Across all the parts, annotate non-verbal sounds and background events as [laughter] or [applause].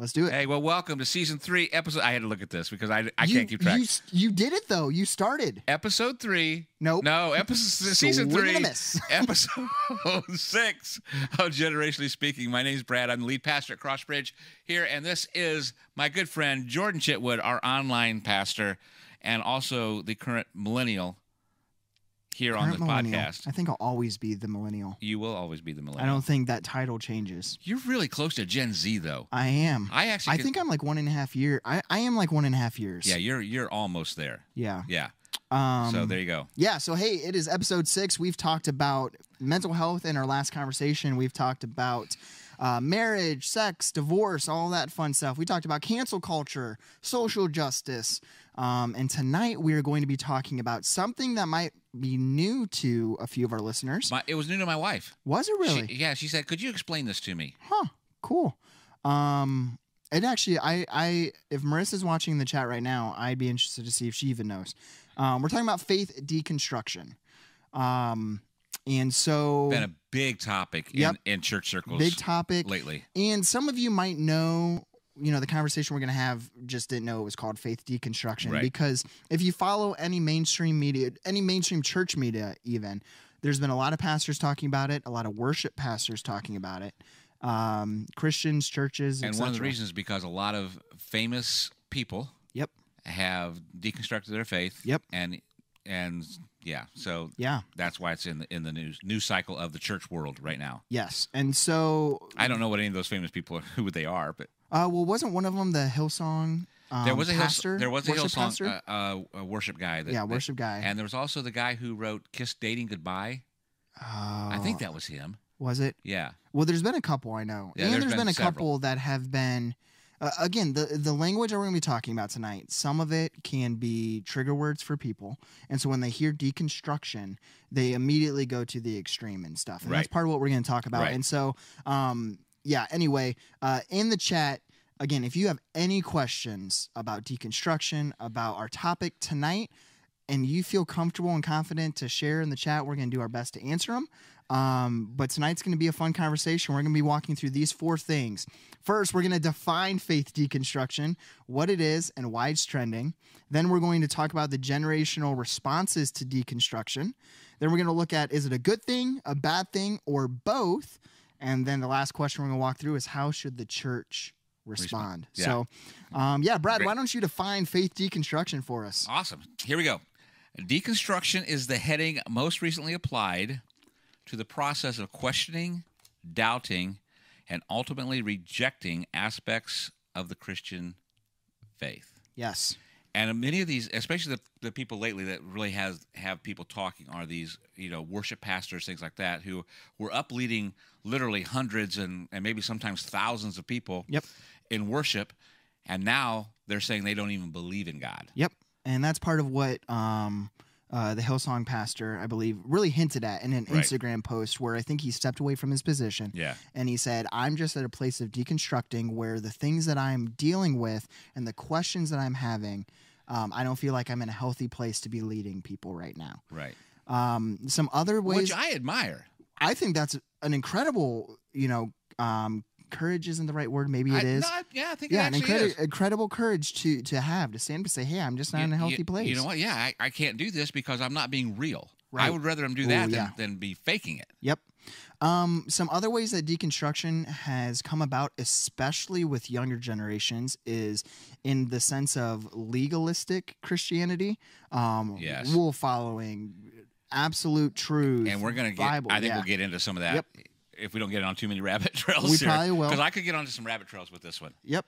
Let's do it. Hey, well, welcome to season three, episode. I had to look at this because I, I You- can't keep track. You, you did it though. You started. episode three. Nope. No, episode [laughs] season three, [laughs] episode [laughs] six of Generationally Speaking. My name is Brad. I'm the lead pastor at Crossbridge here, and this is my good friend Jordan Chitwood, our online pastor, and also the current millennial here on the millennial. podcast. I think I'll always be the millennial. You will always be the millennial. I don't think that title changes. You're really close to Gen Z, though. I am. I actually, I could- think I'm like one and a half year. I, I am like one and a half years. yeah, you're you're almost there. Yeah. Yeah. Um, so there you go. Yeah, so hey, it is episode six. We've talked about mental health in our last conversation. We've talked about uh, marriage, sex, divorce, all that fun stuff. We talked about cancel culture, social justice. Um, and tonight we are going to be talking about something that might be new to a few of our listeners. My, it was new to my wife. Was it really? She, yeah, she said, "Could you explain this to me?" Huh. Cool. Um, it actually, I, I, if Marissa's watching the chat right now, I'd be interested to see if she even knows. Um, we're talking about faith deconstruction. Um, and so Been a big topic Yep. in, in church circles big topic. lately. And some of you might know, you know, the conversation we're going to have just didn't know it was called faith deconstruction Right. because if you follow any mainstream media, any mainstream church media, even, there's been a lot of pastors talking about it, a lot of worship pastors talking about it, um, Christians, churches, And one of the reasons is because a lot of famous people Yep. have deconstructed their faith. Yep. And and yeah, so Yeah. that's why it's in the in the news news cycle of the church world right now. Yes. And so, I don't know what any of those famous people are [laughs] who they are, but uh, well, wasn't one of them the Hillsong um, there was a pastor? Hill, there was a Hillsong uh, uh, a worship guy. That, yeah, that- worship guy. and there was also the guy who wrote "Kiss Dating Goodbye." I think that was him. was it. Yeah. Well, there's been a couple I know, Yeah, and there's there's been been, a several. couple that have been. Uh, again, the the language that we're going to be talking about tonight, some of it can be trigger words for people, and so when they hear deconstruction, they immediately go to the extreme and stuff, and that's part of what we're going to talk about. Right. And so, um, yeah. Anyway, uh, in the chat, again, if you have any questions about deconstruction, about our topic tonight, and you feel comfortable and confident to share in the chat, we're going to do our best to answer them. Um, but tonight's going to be a fun conversation. We're going to be walking through these four things. First, we're going to define faith deconstruction, what it is, and why it's trending. Then, we're going to talk about the generational responses to deconstruction. Then, we're going to look at is it a good thing, a bad thing, or both? And then the last question we're going to walk through is how should the church respond? Yeah. So, um, yeah, Brad, Great. why don't you define faith deconstruction for us? Awesome. Here we go. Deconstruction is the heading most recently applied to the process of questioning, doubting, and ultimately rejecting aspects of the Christian faith. Yes. And many of these, especially the, the people lately that really has have people talking, are these you know worship pastors, things like that, who were up leading literally hundreds and, and maybe sometimes thousands of people Yep. In worship, and now they're saying they don't even believe in God. Yep. And that's part of what um, uh, the Hillsong pastor, I believe, really hinted at in an Right. Instagram post where I think he stepped away from his position Yeah. and he said, I'm just at a place of deconstructing where the things that I'm dealing with and the questions that I'm having, um, I don't feel like I'm in a healthy place to be leading people right now. Right. Um, some other ways, Which I admire. I think that's an incredible, you know, um, courage isn't the right word. Maybe it I- is. no, yeah, I think yeah, it an actually incredi- is. incredible courage to to have to stand up and say, "Hey, I'm just not You- in a healthy you- place." You know what? Yeah, I, I can't do this because I'm not being real. I would rather them do Ooh, that yeah. than, than be faking it. Yep. Um, some other ways that deconstruction has come about, especially with younger generations, is in the sense of legalistic Christianity, um, Yes. rule following, absolute truth, And we're gonna get. Bible. I think yeah. we'll get into some of that Yep. If we don't get on too many [laughs] rabbit trails. We probably will. Because I could get onto some rabbit trails with this one. Yep.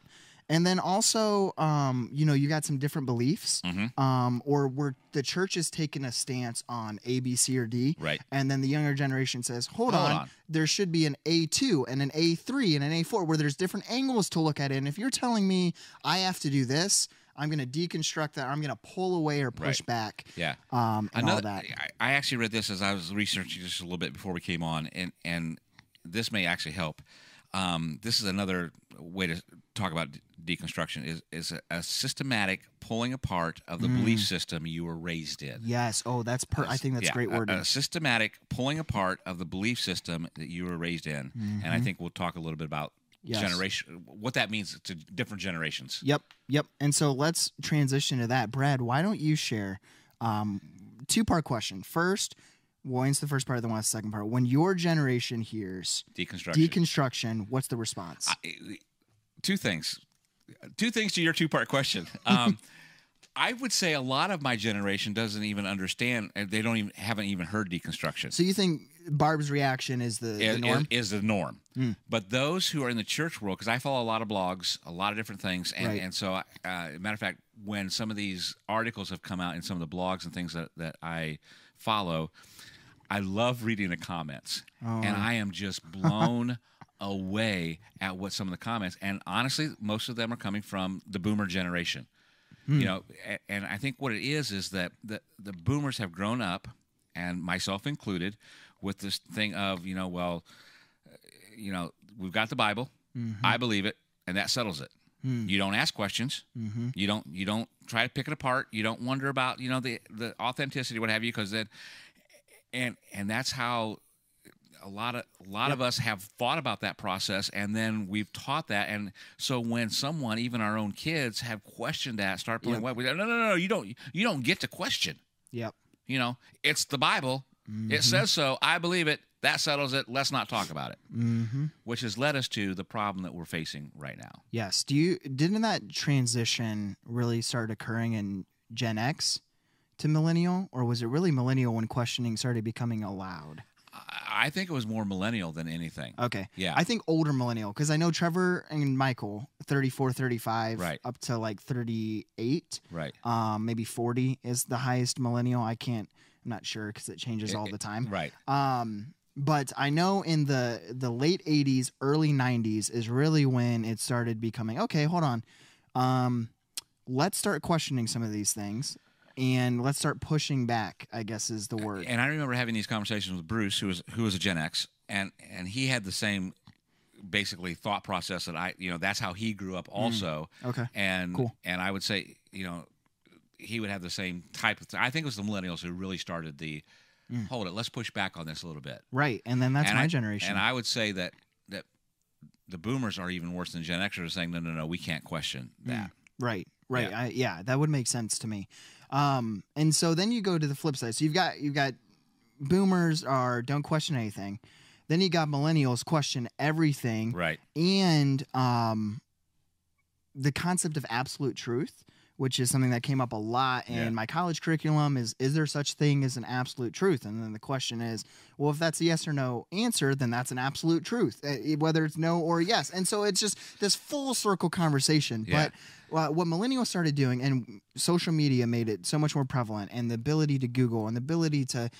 And then also, um, you know, you got some different beliefs, Mhm. um, or where the church is taking a stance on A, B, C, or D, Right. and then the younger generation says, "Hold, Hold on, on. there should be an A two and an A three and an A four, where there's different angles to look at it." And if you're telling me I have to do this, I'm going to deconstruct that. I'm going to pull away or push Right. back, Yeah. um, and all Another. that. I, I actually read this as I was researching just a little bit before we came on, and and this may actually help. Um, this is another way to talk about deconstruction is is a, a systematic pulling apart of the belief system you were raised in. Yes. Oh, that's per. I think that's Yeah, great a- A, systematic pulling apart of the belief system that you were raised in, and Mm-hmm. I think we'll talk a little bit about Yes. generation, what that means to different generations. Yep, yep. And so let's transition to that. Brad, why don't you share um, two part question? First, we'll answer the first part, then we'll ask the second part. When your generation hears Deconstruction. deconstruction, what's the response? I- two things. Two things to your two part question. Um, [laughs] I would say a lot of my generation doesn't even understand. They don't even haven't even heard deconstruction. so you think Barb's reaction is the, the norm? is the norm. Mm. But those who are in the church world, because I follow a lot of blogs, a lot of different things, and, Right. and so, uh, matter of fact, when some of these articles have come out in some of the blogs and things that, that I follow, I love reading the comments, Oh. and I am just [laughs] blown away at what some of the comments. And honestly, most of them are coming from the boomer generation. Hmm. You know, and I think what it is is that the the boomers have grown up, and myself included, with this thing of you know, well, uh, you know, we've got the Bible, Mm-hmm. I believe it, and that settles it. Hmm. You don't ask questions. Mm-hmm. You don't you don't try to pick it apart. You don't wonder about you know the the authenticity, what have you, because then, and and that's how a lot of a lot of us have thought about that process, and then we've taught that, and so when someone, even our own kids, have questioned that, start pulling Yep. away, we go, no, no, no, you don't you don't get to question. Yep. You know, it's the Bible. Mm-hmm. It says so. I believe it. That settles it. Let's not talk about it. Mm-hmm. Which has led us to the problem that we're facing right now. Yes. Do you didn't that transition really start occurring in Gen X to millennial, or was it really millennial when questioning started becoming allowed? I think it was more millennial than anything. Okay. Yeah. I think older millennial because I know Trevor and Michael 34, 35, Right. up to like 38, right. um, maybe 40 is the highest millennial. I can't, I'm not sure because it changes It- all the time. Right. Um, but I know in the the late 80s, early 90s is really when it started becoming okay. Hold on, um, let's start questioning some of these things, and let's start pushing back. I guess is the word. And I remember having these conversations with Bruce, who was who was a Gen X, and and he had the same basically thought process that I, you know, that's how he grew up also. Okay. And Cool. and I would say, you know, he would have the same type of. Th- I think it was the millennials who really started the. Mm. Hold it. Let's push back on this a little bit. Right, and then that's And my I- generation. And I would say that that the boomers are even worse than Gen Xers, saying, no, no, no, we can't question Mm. that. Right, right. Yeah. I, yeah, that would make sense to me. Um, and so then you go to the flip side. So you've got you've got boomers are don't question anything. Then you got millennials question everything, Right. and um, the concept of absolute truth, which is something that came up a lot in Yeah. my college curriculum. Is is there such thing as an absolute truth? And then the question is, well, if that's a yes or no answer, then that's an absolute truth, uh, whether it's no or yes. And so it's just this full circle conversation. Yeah. But uh, what millennials started doing, and social media made it so much more prevalent, and the ability to Google and the ability to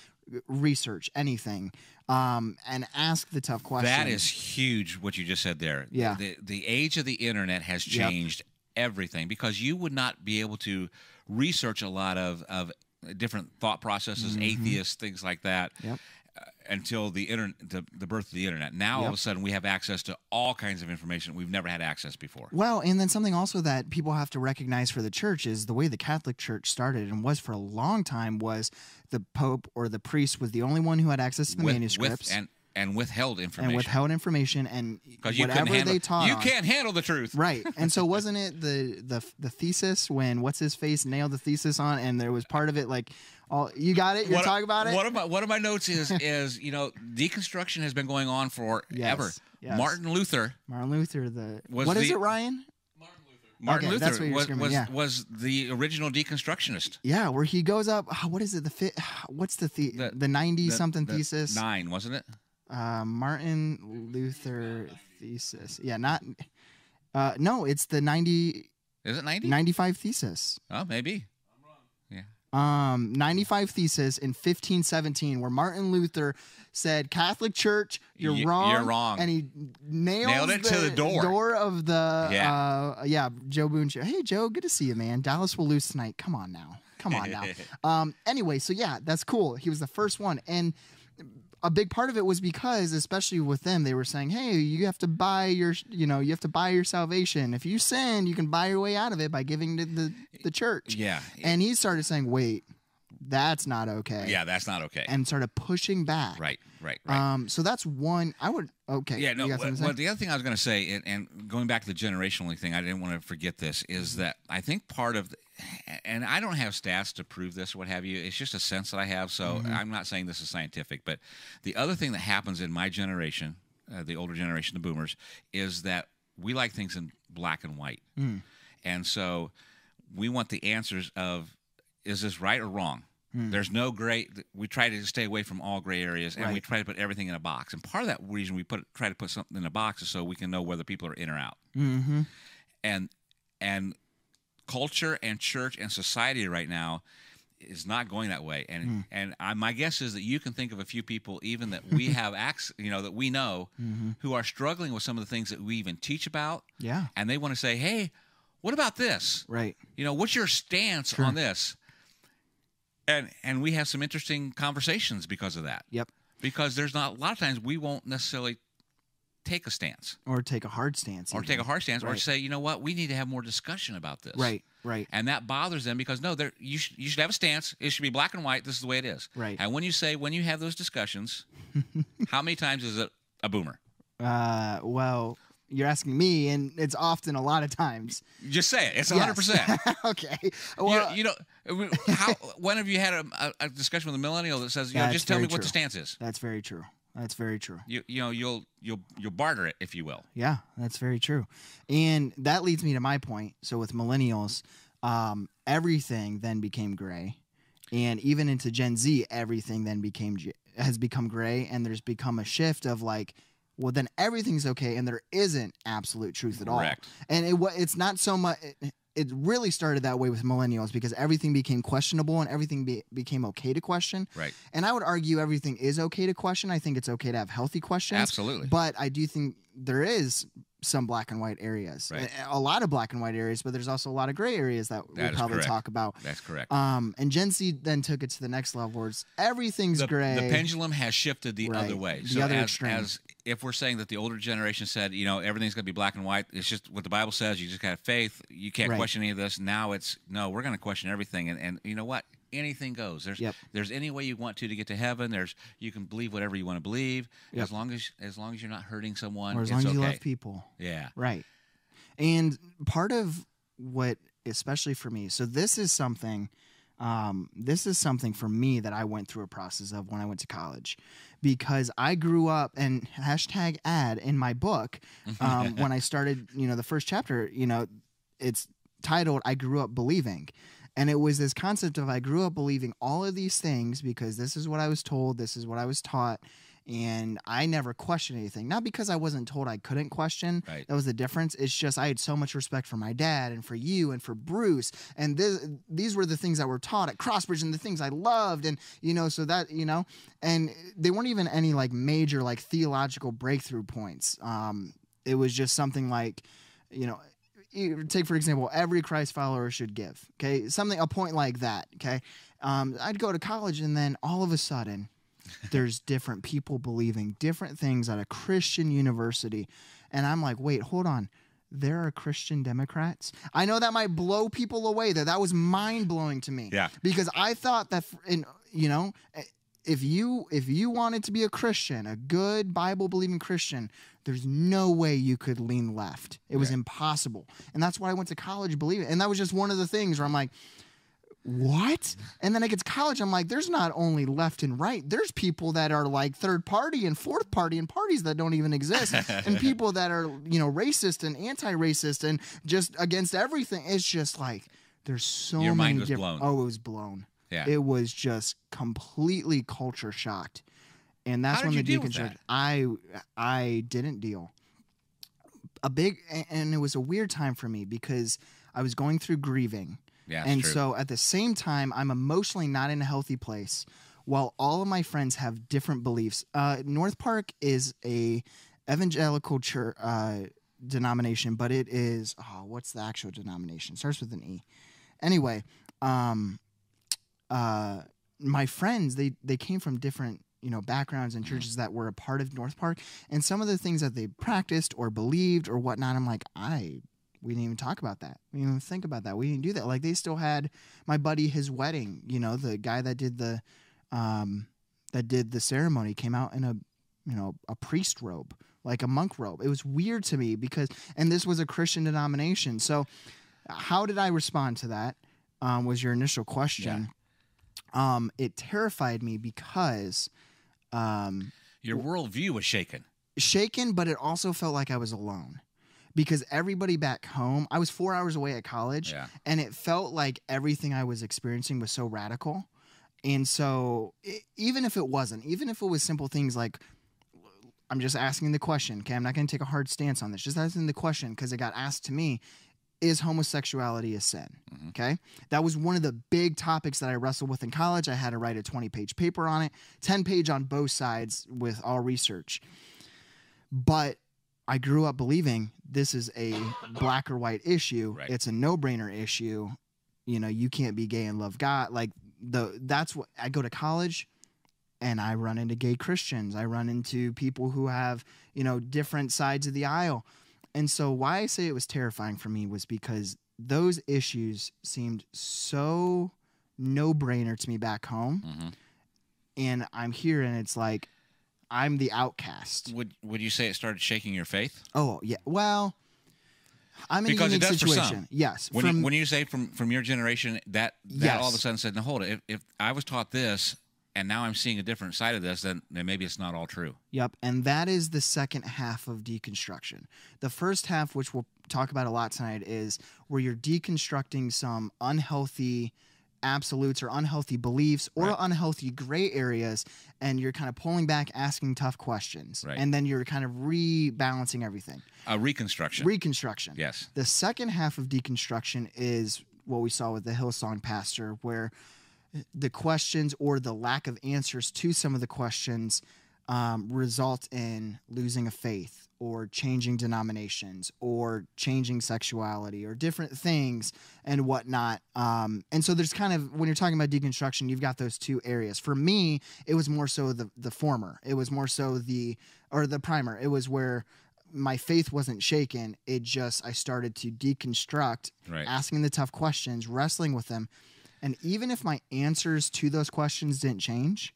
research anything um, and ask the tough questions. That is huge. What you just said there. Yeah. The the age of the internet has changed everything because you would not be able to research a lot of of different thought processes, Mhm. atheists, things like that. Yep. uh, Until the internet, the, the birth of the internet. Now all of a sudden we have access to all kinds of information we've never had access before. Well, and then something also that people have to recognize for the church is the way the Catholic Church started and was for a long time was the Pope or the priest was the only one who had access to the With- manuscripts with, and and withheld information and withheld information and whatever handle they taught. you can't handle the truth. Right. And so [laughs] wasn't it the the the thesis when what's his face nailed the thesis on and there was part of it like all you got it? You're What- talking about it? One of my one of my notes is [laughs] is you know deconstruction has been going on forever. Yes, yes. Martin Luther Martin Luther the What is the- it, Ryan? Martin Okay, Luther that's what you're was was, yeah. was the original deconstructionist. Yeah, where he goes up ah, what is it? The fit [sighs] what's the the, The- 90 The- something the thesis? nine wasn't it? Uh, Martin Luther thesis. Yeah, not. Uh, no, it's the 90, Is it ninety? 95 thesis. Oh, maybe. Yeah. Um, 95 thesis in 1517, where Martin Luther said, Catholic Church, you're Y- wrong. you're wrong. And he nailed, Nailed it to the door. door of the, Yeah. uh, yeah, Joe Boone. Show. Hey, Joe, good to see you, man. Dallas will lose tonight. Come on now. Come on now. [laughs] Um, anyway, so yeah, that's cool. He was the first one. And a big part of it was because, especially with them, they were saying, "Hey, you have to buy your, you know, you have to buy your salvation. If you sin, you can buy your way out of it by giving to the the church." Yeah. And he started saying, "Wait, that's not okay. Yeah, that's not okay. And started pushing back. right, right, right. Um, so that's one. I would. Okay. yeah, no. Well, well, the other thing I was going to say, and, and going back to the generational thing, I didn't want to forget this, is that I think part of, the, and I don't have stats to prove this what have you. It's just a sense that I have. So Mm-hmm. I'm not saying this is scientific, but the other thing that happens in my generation, uh, the older generation, the boomers, is that we like things in black and white, Mm. and so we want the answers of, is this right or wrong? Hmm. There's no gray. We try to stay away from all gray areas, and we try to put everything in a box. And part of that reason we put try to put something in a box is so we can know whether people are in or out. Mm-hmm. And and culture and church and society right now is not going that way. And Hmm. and I, my guess is that you can think of a few people even that we [laughs] have access, you know, that we know Mm-hmm. who are struggling with some of the things that we even teach about, Yeah. and they want to say, "Hey, what about this? Right. You know, what's your stance Sure. on this?" And and we have some interesting conversations because of that. Yep. Because there's not a lot of times we won't necessarily take a stance Or take a hard stance. or even. take a hard stance or say, you know what, we need to have more discussion about this. Right. Right. And that bothers them because no, there you should you should have a stance. It should be black and white. This is the way it is. Right. And when you say when you have those discussions, [laughs] how many times is it a boomer? Uh. Well, you're asking me, and it's often a lot of times. Just say it. It's Yes. 100. percent [laughs] okay. You, Well, you know, how? When have you had a, a, discussion with a millennial that says, you know, just tell me very what the stance is? that's very true. That's very true. You, you know, you'll you'll you'll barter it if you will. Yeah, that's very true. And that leads me to my point. So with millennials, um, everything then became gray. And even into Gen Z, everything then became has become gray and there's become a shift of like well then everything's okay and there isn't absolute truth at all. Correct. And it it's not so much it, it really started that way with millennials because everything became questionable and everything be, became okay to question. Right. And I would argue everything is okay to question. I think it's okay to have healthy questions. Absolutely. But I do think there is some black and white areas, Right. a, a lot of black and white areas, but there's also a lot of gray areas that, That we'll probably correct. talk about. That's correct. Um, and Gen Z then took it to the next level where it's everything's the, gray. the pendulum has shifted the Right. other way. The so other as, extreme. as if we're saying that the older generation said, you know, everything's going to be black and white. It's just what the Bible says. You just got faith. You can't Right. question any of this. Now it's no, we're going to question everything. And, and you know what? Anything goes. There's Yep. there's any way you want to to get to heaven. There's you can believe whatever you want to believe Yep. as long as as long as you're not hurting someone. or as long as okay. you love people. Yeah. Right. And part of what, especially for me, so this is something, um, this is something for me that I went through a process of when I went to college because I grew up and hashtag ad in my book [laughs] um, when I started, you know, the first chapter, you know, it's titled I Grew Up Believing. And it was this concept of I grew up believing all of these things because this is what I was told, this is what I was taught, and I never questioned anything. Not because I wasn't told I couldn't question. Right. That was the difference. It's just I had so much respect for my dad and for you and for Bruce, and this, these were the things that were taught at Crossbridge and the things I loved, and you know, so that you know, and they weren't even any like major like theological breakthrough points. Um, it was just something like, you know, take for example every christ follower should give okay something a point like that okay um, i'd go to college and then all of a sudden there's different people believing different things at a christian university. And i'm like wait hold on. There are christian democrats? I know that might blow people away that that was mind-blowing to me. Yeah. because i thought that in you know eh, if you if you wanted to be a christian a good bible believing christian there's no way you could lean left. It was impossible. And that's why i went to college believing. And that was just one of the things where i'm like what? And then i get to college i'm like there's not only left and right there's people that are like third party and fourth party and parties that don't even exist [laughs] and people that are you know racist and anti-racist and just against everything. It's just like there's so Your many mind was different blown. oh it was blown. Yeah. it was just completely culture shocked. And that's when the you deal with deconstruction i i didn't deal. A big and it was a weird time for me because i was going through grieving yeah. And true. so at the same time i'm emotionally not in a healthy place while all of my friends have different beliefs uh, north park is a evangelical church uh, denomination but it is oh, what's the actual denomination starts with an e anyway um uh my friends they they came from different you know backgrounds and churches that were a part of north park and some of the things that they practiced or believed or whatnot i'm like i we didn't even talk about that. We didn't even think about that. We didn't do that. Like they still had my buddy his wedding. You know, the guy that did the um, that did the ceremony came out in a you know a priest robe, like a monk robe. It was weird to me because, and this was a Christian denomination. So, how did I respond to that? Um, was your initial question? Um, it terrified me because um, Your worldview was shaken. shaken, but it also felt like I was alone because everybody back home, I was four hours away at college, Yeah. and it felt like everything I was experiencing was so radical. And so, e- even if it wasn't, even if it was simple things like, I'm just asking the question, okay, I'm not going to take a hard stance on this, just asking the question because it got asked to me is homosexuality a sin? Mhm. Okay. That was one of the big topics that I wrestled with in college. I had to write a 20 page paper on it, 10 page on both sides with all research. But I grew up believing this is a black or white issue. Right. It's a no brainer issue. You know, you can't be gay and love God. Like the that's what I go to college and I run into gay Christians. I run into people who have, you know, different sides of the aisle. And so why I say it was terrifying for me was because those issues seemed so no brainer to me back home. hmm And I'm here and it's like I'm the outcast. Would Would you say it started shaking your faith? Oh yeah. Well, I'm in Because a unique does for some. situation. Yes. When from, you, when you say from from your generation that that all of a sudden said, "No, hold it. If, if I was taught this and now I'm seeing a different side of this, then then maybe it's not all true." Yep, and that is the second half of deconstruction. The first half, which we'll talk about a lot tonight, is where you're deconstructing some unhealthy absolutes or unhealthy beliefs or Right. unhealthy gray areas, and you're kind of pulling back, asking tough questions, Right. and then you're kind of rebalancing everything. A reconstruction. Reconstruction. yes. The second half of deconstruction is what we saw with the Hillsong pastor, where the questions or the lack of answers to some of the questions um, result in losing a faith or changing denominations or changing sexuality or different things and whatnot. Um, and so there's kind of when you're talking about deconstruction, you've got those two areas. For me, it was more so the the former. It was more so the or the primer. It was where my faith wasn't shaken. It just I started to deconstruct, Right. asking the tough questions, wrestling with them, and even if my answers to those questions didn't change,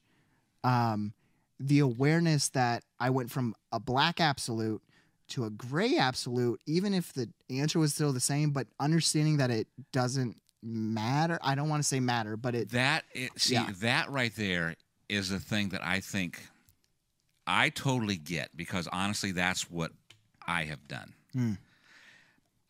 um, the awareness that I went from a black absolute to a gray absolute, even if the answer was still the same, but understanding that it doesn't matter. I don't want to say matter, but it That it, see Yeah. that right there is the thing that I think I totally get because honestly, that's what I have done. Mm.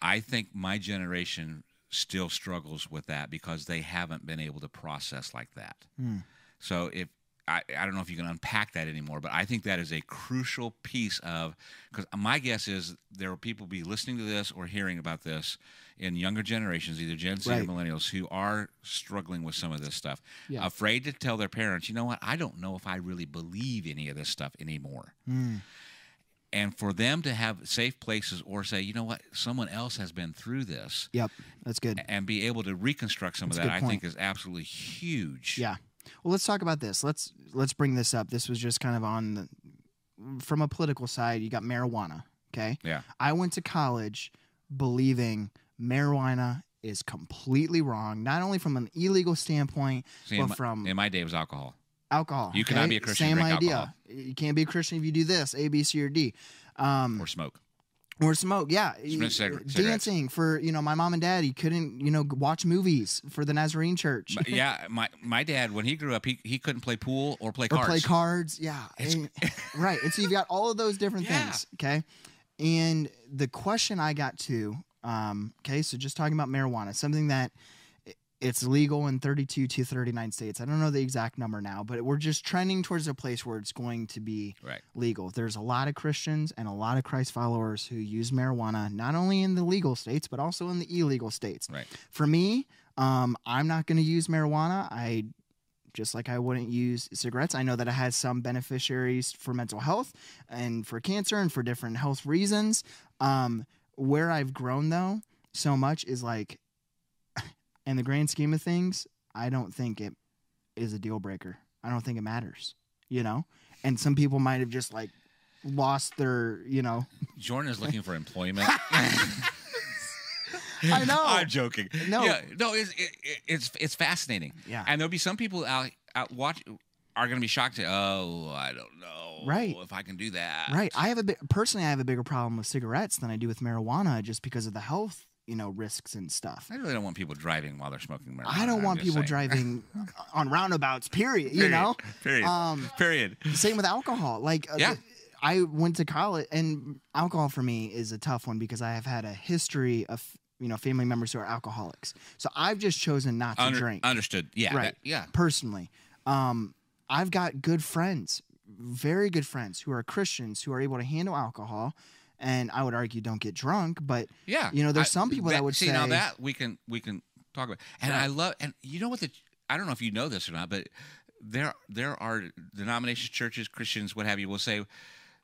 I think my generation still struggles with that because they haven't been able to process like that. Mm. So if I, I don't know if you can unpack that anymore, but I think that is a crucial piece of because my guess is there will people be listening to this or hearing about this in younger generations, either Gen Z or millennials, who are struggling with some of this stuff, Yeah. afraid to tell their parents, you know what, I don't know if I really believe any of this stuff anymore. Mm. And for them to have safe places or say, you know what, someone else has been through this Yep, that's good. and be able to reconstruct some That's of that, I think is absolutely huge. Yeah. Well, let's talk about this. Let's let's bring this up. This was just kind of on the from a political side. You got marijuana. Okay. Yeah. I went to college believing marijuana is completely wrong, not only from an illegal standpoint, See, in, but my, from in my day, it was alcohol. alcohol. You cannot okay? be a Christian Same idea. alcohol. You can't be a Christian if you do this, A, B, C, or D. Um, or smoke. Or smoke, yeah. Smoke. Dancing for you know my mom and dad. He couldn't you know watch movies for the Nazarene Church. But yeah, my my dad when he grew up, he he couldn't play pool or play or cards. play cards. Yeah, It's- and- [laughs] right. And so you've got all of those different Yeah. things. Okay, and the question I got to, um, okay, so just talking about marijuana, something that it's legal in 32 to 39 states. I don't know the exact number now, but we're just trending towards a place where it's going to be Right. legal. There's a lot of Christians and a lot of Christ followers who use marijuana not only in the legal states but also in the illegal states. Right. For me, um, I'm not going to use marijuana. I just like I wouldn't use cigarettes. I know that it has some beneficiaries for mental health and for cancer and for different health reasons. Um, where I've grown though so much is like, in the grand scheme of things, I don't think it is a deal breaker. I don't think it matters, you know. And some people might have just like lost their, you know, Jordan is looking for [laughs] employment. I know. [laughs] I'm joking. No. yeah, no, it's it, it- it's it's fascinating. Yeah. and there'll be some people out out watch are going to be shocked. To, oh, I don't know, Right. If I can do that, Right. I have a bit personally. I have a bigger problem with cigarettes than I do with marijuana, just because of the health, you know, risks and stuff. I really don't want people driving while they're smoking marijuana. I don't I'm want people saying. driving [laughs] on roundabouts. Period. You know. Period. Um, Period. Same with alcohol. Like, uh, I went to college, and alcohol for me is a tough one because I have had a history of you know family members who are alcoholics. So I've just chosen not to Under- drink Understood. Yeah. Right. that- yeah. personally. Um, I've got good friends, very good friends who are Christians who are able to handle alcohol, and I would argue don't get drunk, but Yeah. You know, there's I- some people that would see now say- that we can we can talk about, and Right. I love, and you know what the I don't know if you know this or not, but there there are denominations, churches, Christians, what have you, will say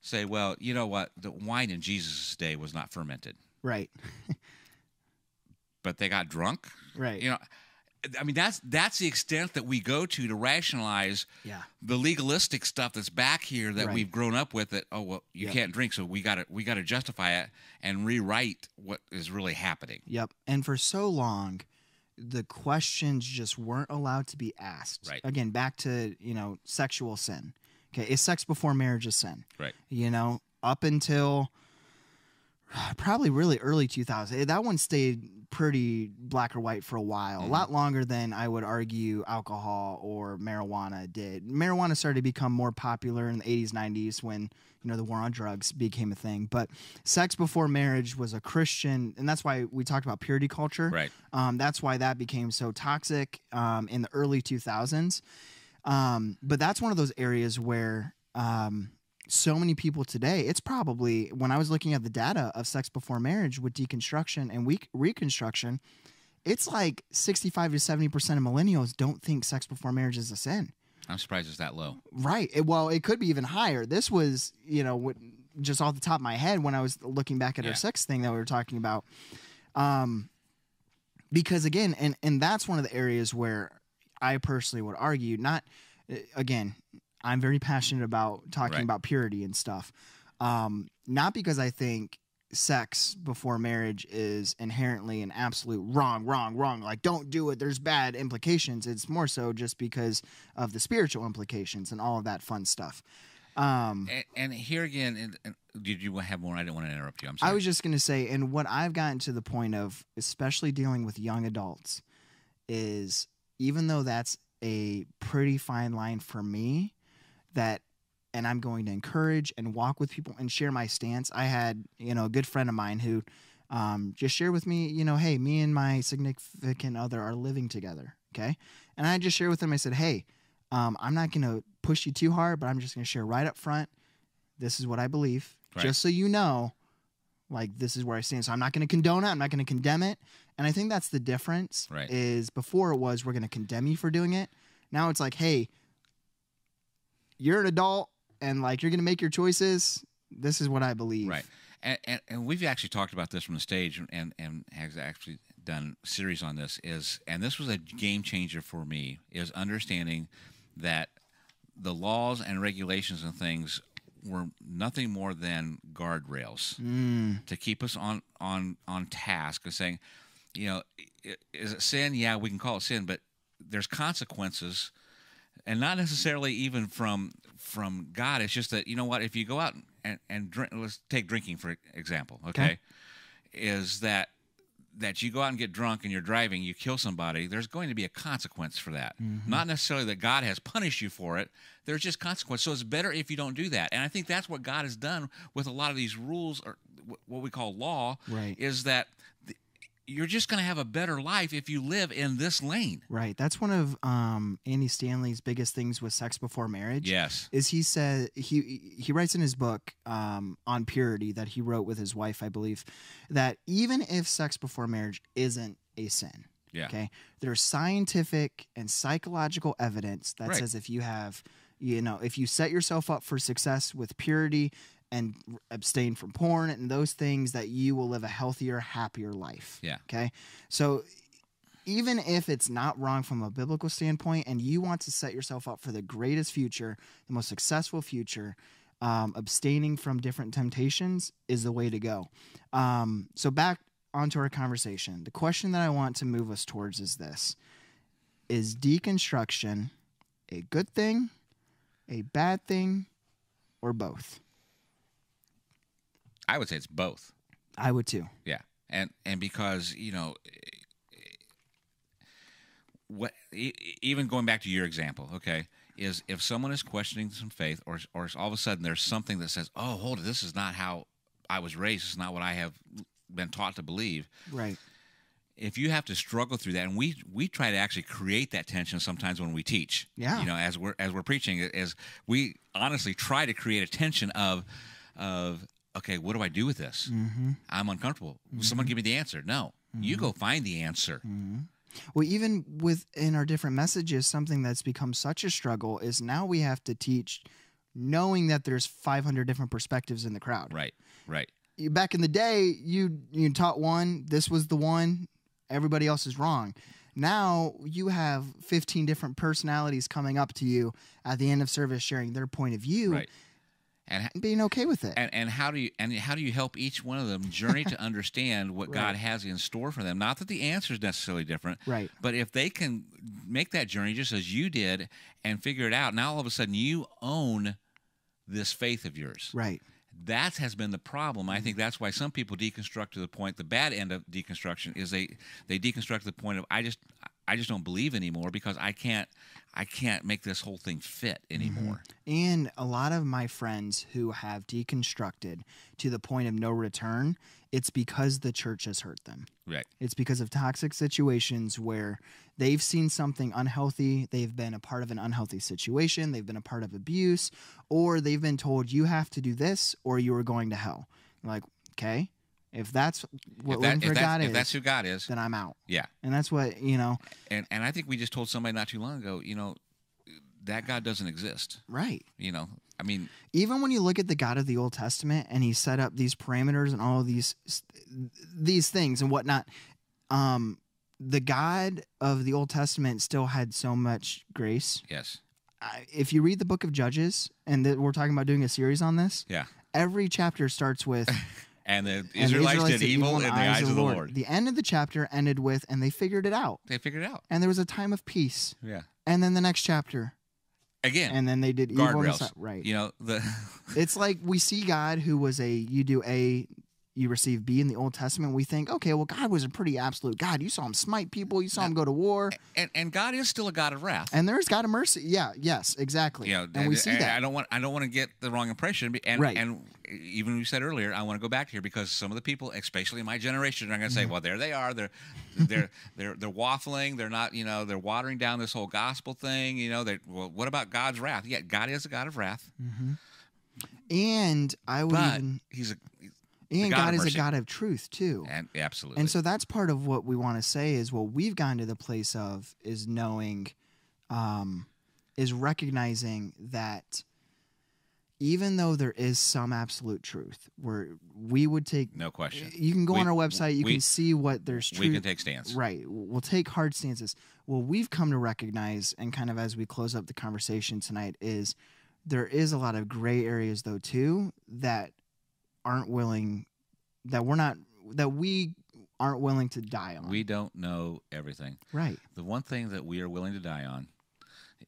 say, well, you know what, the wine in Jesus' day was not fermented, right, [laughs] but they got drunk. right, You know, I mean that's that's the extent that we go to to rationalize yeah, the legalistic stuff that's back here that Right. we've grown up with that oh well you Yep. can't drink so we got to we got to justify it and rewrite what is really happening yep. And for so long, the questions just weren't allowed to be asked. Right. Again, back to you know sexual sin. Okay, is sex before marriage a sin? right you know, up until [sighs] probably really early 2000. Eh, that one stayed pretty black or white for a while, a Mhm. lot longer than I would argue alcohol or marijuana did. Marijuana started to become more popular in the 80s, 90s when, you know, the war on drugs became a thing. But sex before marriage was a Christian, and that's why we talked about purity culture. right Um, that's why that became so toxic um, in the early 2000s. Um, but that's one of those areas where um, so many people today, it's probably when I was looking at the data of sex before marriage with deconstruction and we- reconstruction, it's like 65 to 70% of millennials don't think sex before marriage is a sin. i'm surprised it's that low Right. It, well, it could be even higher. This was, you know, what, just off the top of my head when I was looking back at Yeah. our sex thing that we were talking about. Um, because again, and and that's one of the areas where I personally would argue. Not uh, again, I'm very passionate about talking Right. about purity and stuff. Um, not because I think sex before marriage is inherently an absolute wrong, wrong, wrong. Like, don't do it. There's bad implications. It's more so just because of the spiritual implications and all of that fun stuff. Um, and, and here again and, and did you have more i didn't want to interrupt you i'm sorry I was just going to say, and what I've gotten to the point of, especially dealing with young adults, is even though that's a pretty fine line for me, that, and I'm going to encourage and walk with people and share my stance. I had, you know, a good friend of mine who um, just shared with me, you know, hey, me and my significant other are living together. Okay. And I just shared with him, I said, hey, um, I'm not going to push you too hard, but I'm just going to share right up front. This is what I believe. Right. Just so you know, like this is where I stand. So I'm not going to condone it. I'm not going to condemn it. And I think that's the difference. Right. Is before it was we're going to condemn you for doing it. Now it's like, hey, you're an adult and like you're going to make your choices. This is what I believe. right and, and, and we've actually talked about this from the stage and and has actually done series on this is and this was a game changer for me is understanding that the laws and regulations and things were nothing more than guardrails Mm, to keep us on on on task of saying you know is it sin yeah we can call it sin but there's consequences and not necessarily even from from god it's just that you know what if you go out and, and drink let's take drinking for example okay, Okay. is that that you go out and get drunk and you're driving you kill somebody there's going to be a consequence for that Mm-hmm. not necessarily that god has punished you for it there's just consequence so it's better if you don't do that and i think that's what god has done with a lot of these rules or what we call law Right. is that th- you're just going to have a better life if you live in this lane right. That's one of um, Andy Stanley's biggest things with sex before marriage. yes is he said he he writes in his book um, on purity that he wrote with his wife, I believe, that even if sex before marriage isn't a sin, yeah okay, there's scientific and psychological evidence that Right. says if you have, you know, if you set yourself up for success with purity and abstain from porn and those things, that you will live a healthier, happier life. Yeah. Okay. So even if it's not wrong from a biblical standpoint and you want to set yourself up for the greatest future, the most successful future, um, abstaining from different temptations is the way to go. Um, so back onto our conversation, the question that I want to move us towards is this Is deconstruction a good thing, a bad thing, or both? I would say it's both. I would too. Yeah, and and because you know, eh, eh, what e- even going back to your example, okay, is if someone is questioning some faith, or or all of a sudden there's something that says, oh, hold it, this is not how I was raised. Is not what I have been taught to believe. Right. If you have to struggle through that, and we we try to actually create that tension sometimes when we teach. Yeah. You know, as we're as we're preaching, is we honestly try to create a tension of of okay, what do I do with this? Mm-hmm. I'm uncomfortable. Someone give me the answer. No, you go find the answer. Mm-hmm. Well, even within our different messages, something that's become such a struggle is now we have to teach knowing that there's 500 different perspectives in the crowd. Right, right, Back in the day, you you taught one, this was the one, everybody else is wrong. Now you have 15 different personalities coming up to you at the end of service sharing their point of view right. And being okay with it. and and how do you and how do you help each one of them journey to [laughs] understand what Right. God has in store for them? Not that the answer is necessarily different, right. but if they can make that journey just as you did and figure it out, now all of a sudden you own this faith of yours. Right. That has been the problem. I think mm-hmm. that's why some people deconstruct to the point. The bad end of deconstruction is they they deconstruct to the point of I just I just don't believe anymore because I can't I can't make this whole thing fit mm-hmm. anymore. And a lot of my friends who have deconstructed to the point of no return, it's because the church has hurt them. Right. It's because of toxic situations where they've seen something unhealthy, they've been a part of an unhealthy situation, they've been a part of abuse, or they've been told you have to do this or you are going to hell. Like, okay, if that's what if, that, living for if, that- God if that's who God is, then I'm out. yeah. And that's what, you know, And and I think we just told somebody not too long ago, you know, that God doesn't exist. right. You know, I mean, even when you look at the God of the Old Testament and he set up these parameters and all of these these things and whatnot, um, the God of the Old Testament still had so much grace. yes, I- If you read the book of Judges, and that we're talking about doing a series on this, yeah. every chapter starts with [laughs] And the "And the Israelites, did evil in the eyes of the Lord." Lord. The end of the chapter ended with, and they figured it out, They figured it out. and there was a time of peace. Yeah. And then the next chapter, Again, and then they did evil. guardrails. Right. You know the [laughs] It's like we see God who was a you do A, you receive B in the Old Testament. We think, okay, well, God was a pretty absolute God. You saw him smite people, you saw him go to war, and and God is still a God of wrath. and there's God of mercy. Yeah, yes, exactly. you know, and, we see I that. don't want I don't want to get the wrong impression. And Right. and even you said earlier, I want to go back here because some of the people, especially my generation, are going to Mm-hmm. say, "Well, there they are. They're they're [laughs] they're they're waffling. They're not. You know, they're watering down this whole gospel thing. You know, they well, what about God's wrath? Yeah, God is a God of wrath, and I would but even, He's a and God God, is a. God of truth too. and absolutely. And so that's part of what we want to say is what we've gotten to the place of is knowing, um, is recognizing that even though there is some absolute truth, where we would take no question. You can go We- on our website. You we- can see what there's truth. We can take stands. right. We'll take hard stances. Well, we've come to recognize, and kind of as we close up the conversation tonight, is there is a lot of gray areas though too that aren't willing, that we're not, that we aren't willing to die on. We don't know everything. right. The one thing that we are willing to die on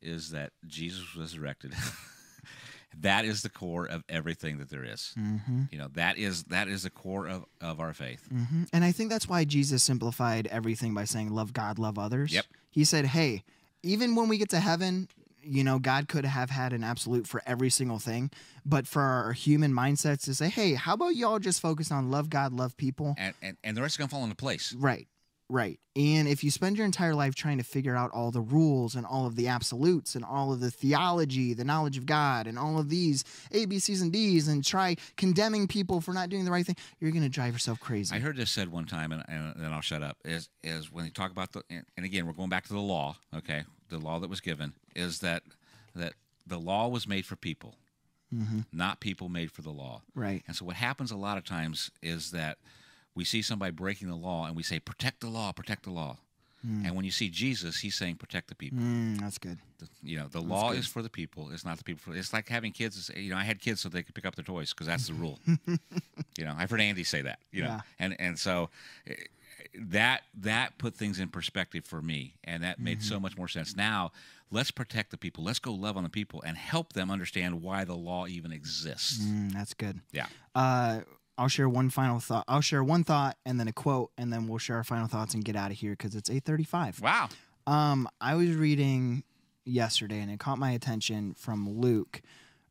is that Jesus was resurrected. [laughs] that is the core of everything that there is. Mm-hmm. You know, that is that is the core of, of our faith. Mm-hmm. And I think that's why Jesus simplified everything by saying, "Love God, love others." Yep. He said, "Hey, even when we get to heaven, you know, God could have had an absolute for every single thing, but for our human mindsets to say, hey, how about y'all just focus on love God, love people?" And, and and the rest is gonna fall into place. Right. Right. And if you spend your entire life trying to figure out all the rules and all of the absolutes and all of the theology, the knowledge of God, and all of these A, B, C's, and D's, and try condemning people for not doing the right thing, you're going to drive yourself crazy. I heard this said one time, and, and then I'll shut up. Is is when they talk about the and again we're going back to the law. Okay, the law that was given is that that the law was made for people, hmm not people made for the law. Right. And so what happens a lot of times is that we see somebody breaking the law and we say, protect the law, protect the law. And when you see Jesus, he's saying protect the people. Mm, that's good. The- you know, the law good. is for the people. It's not the people. For, it's like having kids. You know, I had kids so they could pick up their toys because that's the rule. [laughs] you know, I've heard Andy say that. You know, Yeah. and and so eh, that that put things in perspective for me, and that made Mm-hmm. so much more sense. Now, let's protect the people. Let's go love on the people and help them understand why the law even exists. Mm, that's good. Yeah. Uh, I'll share one final thought. I'll share one thought and then a quote, and then we'll share our final thoughts and get out of here because it's eight thirty-five. Wow. Um, I was reading yesterday and it caught my attention from Luke.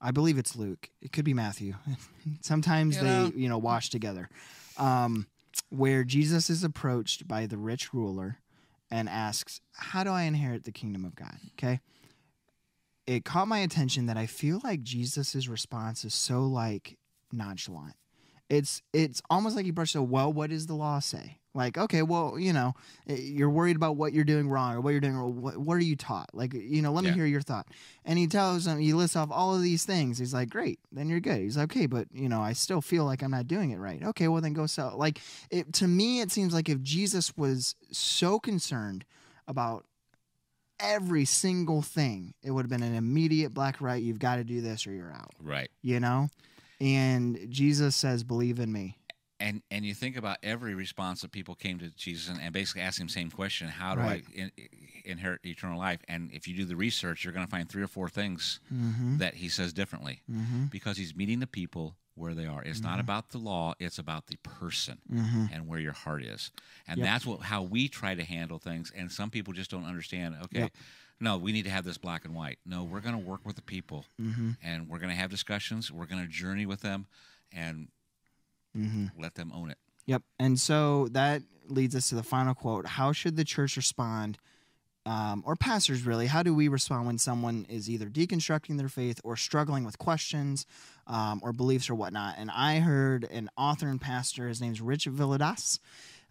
I believe it's Luke. It could be Matthew. [laughs] Sometimes You they, you know, wash together. Um, where Jesus is approached by the rich ruler and asks, "How do I inherit the kingdom of God?" Okay? It caught my attention that I feel like Jesus's response is so like nonchalant. It's it's almost like he brushed it. Well, what does the law say? Like, okay, well, you know, eh, you're worried about what you're doing wrong or what you're doing. wrong. What, what are you taught? Like, you know, let me Yeah. hear your thought. And he tells him, he lists off all of these things. He's like, great, then you're good. He's like, okay, but you know, I still feel like I'm not doing it right. Okay, well then go sell. Like, it to me, it seems like if Jesus was so concerned about every single thing, it would have been an immediate black right. You've got to do this or you're out. Right. You know. And Jesus says, "Believe in me." And and you think about every response that people came to Jesus and, and basically asked him the same question: How do Right. I in, inherit eternal life? And if you do the research, you're going to find three or four things Mm-hmm. that he says differently Mm-hmm. because he's meeting the people where they are. It's not about the law; it's about the person Mm-hmm. and where your heart is. And Yep. that's what how we try to handle things. And some people just don't understand. Okay. Yep. No, we need to have this black and white. No, we're going to work with the people Mm-hmm. and we're going to have discussions. We're going to journey with them and Mm-hmm. let them own it. Yep. And so that leads us to the final quote. How should the church respond, um, or pastors really? How do we respond when someone is either deconstructing their faith or struggling with questions um, or beliefs or whatnot? And I heard an author and pastor, his name's Rich Villodas,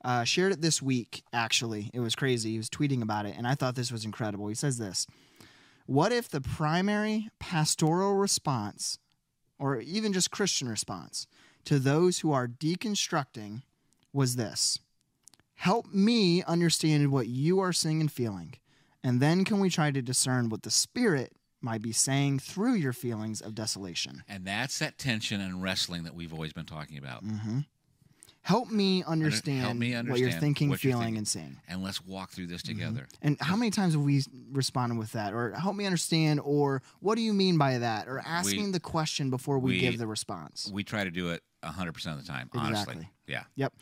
uh, shared it this week, actually. It was crazy. He was tweeting about it, and I thought this was incredible. He says this What if the primary pastoral response, or even just Christian response, to those who are deconstructing was this Help me understand what you are seeing and feeling, and then can we try to discern what the Spirit might be saying through your feelings of desolation? And that's that tension and wrestling that we've always been talking about. hmm Help me understand, me what you're thinking, what you're feeling, thinking. and seeing. And let's walk through this mm-hmm. together. And how many times have we responded with that? Or help me understand, or what do you mean by that? Or asking the question before we, we- give the response. We try to do it 100% of the time, honestly. Yeah. Yep.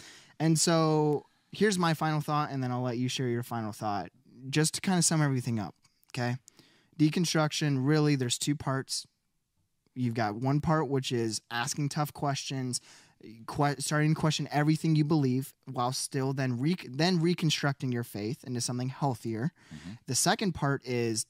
And so here's my final thought, and then I'll let you share your final thought. Just to kind of sum everything up, okay? Deconstruction, really, there's two parts. You've got one part, which is asking tough questions, que- starting to question everything you believe, while still then re- then reconstructing your faith into something healthier. Mhm. The second part is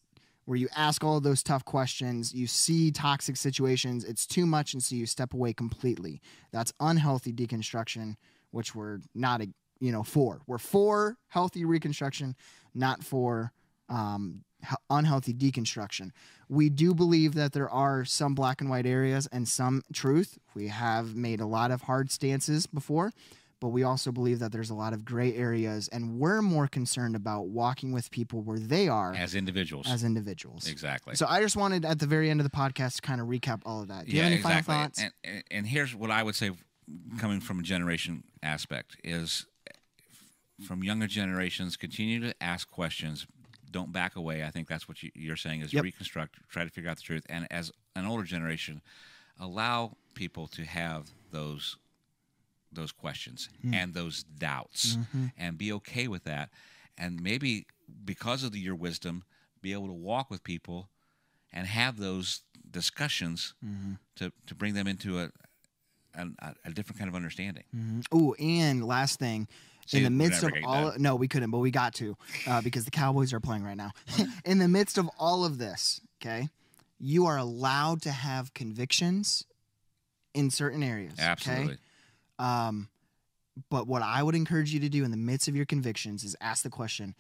where you ask all of those tough questions, you see toxic situations, it's too much, and so you step away completely. That's unhealthy deconstruction, which we're not, a, you know, for. We're for healthy reconstruction, not for um, unhealthy deconstruction. We do believe that there are some black and white areas and some truth. We have made a lot of hard stances before, but we also believe that there's a lot of gray areas, and we're more concerned about walking with people where they are As individuals. as individuals. exactly. So I just wanted at the very end of the podcast to kind of recap all of that. Do you yeah, have any exactly. final thoughts? And, and, and here's what I would say, coming from a generation aspect, is from younger generations, continue to ask questions. Don't back away. I think that's what you, you're saying is Yep. reconstruct, try to figure out the truth. And as an older generation, allow people to have those those questions Hmm. and those doubts, Mm-hmm. and be okay with that. And maybe because of the, your wisdom, be able to walk with people and have those discussions Mm-hmm. to, to bring them into a, a a different kind of understanding. Mhm. Oh, and last thing, See, in the midst of all, done. no, we couldn't, but we got to uh, because the Cowboys are playing right now. [laughs] in the midst of all of this, okay, you are allowed to have convictions in certain areas. okay? Absolutely. Um, but what I would encourage you to do in the midst of your convictions is ask the question: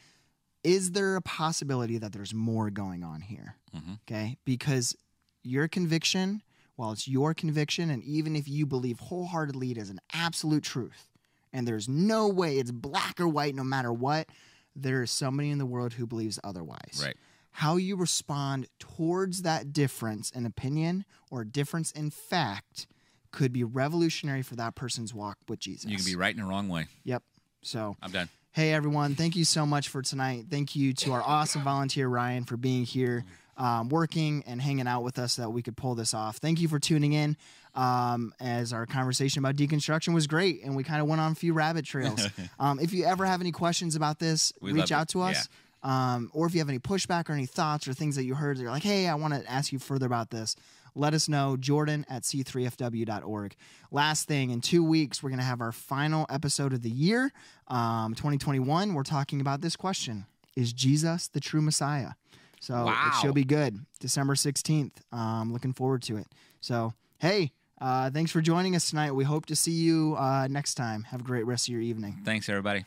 Is there a possibility that there's more going on here? Mhm. Okay, because your conviction, while it's your conviction, and even if you believe wholeheartedly it is an absolute truth, and there's no way it's black or white, no matter what, there is somebody in the world who believes otherwise. Right. How you respond towards that difference in opinion or difference in fact could be revolutionary for that person's walk with Jesus. You can be right in the wrong way. Yep. So, I'm done. hey everyone, thank you so much for tonight. Thank you to our awesome volunteer Ryan for being here, um, working and hanging out with us so that we could pull this off. Thank you for tuning in. Um, as our conversation about deconstruction was great, and we kind of went on a few rabbit trails. [laughs] um, if you ever have any questions about this, We reach out it. to us. Um, or if you have any pushback or any thoughts or things that you heard, that you're like, hey, I want to ask you further about this. Let us know, Jordan at c3fw.org. Last thing, in two weeks, we're going to have our final episode of the year, um, 2021. We're talking about this question Is Jesus the true Messiah? So it should be good. December 16th. Um, looking forward to it. So, hey, uh, thanks for joining us tonight. We hope to see you uh, next time. Have a great rest of your evening. Thanks, everybody.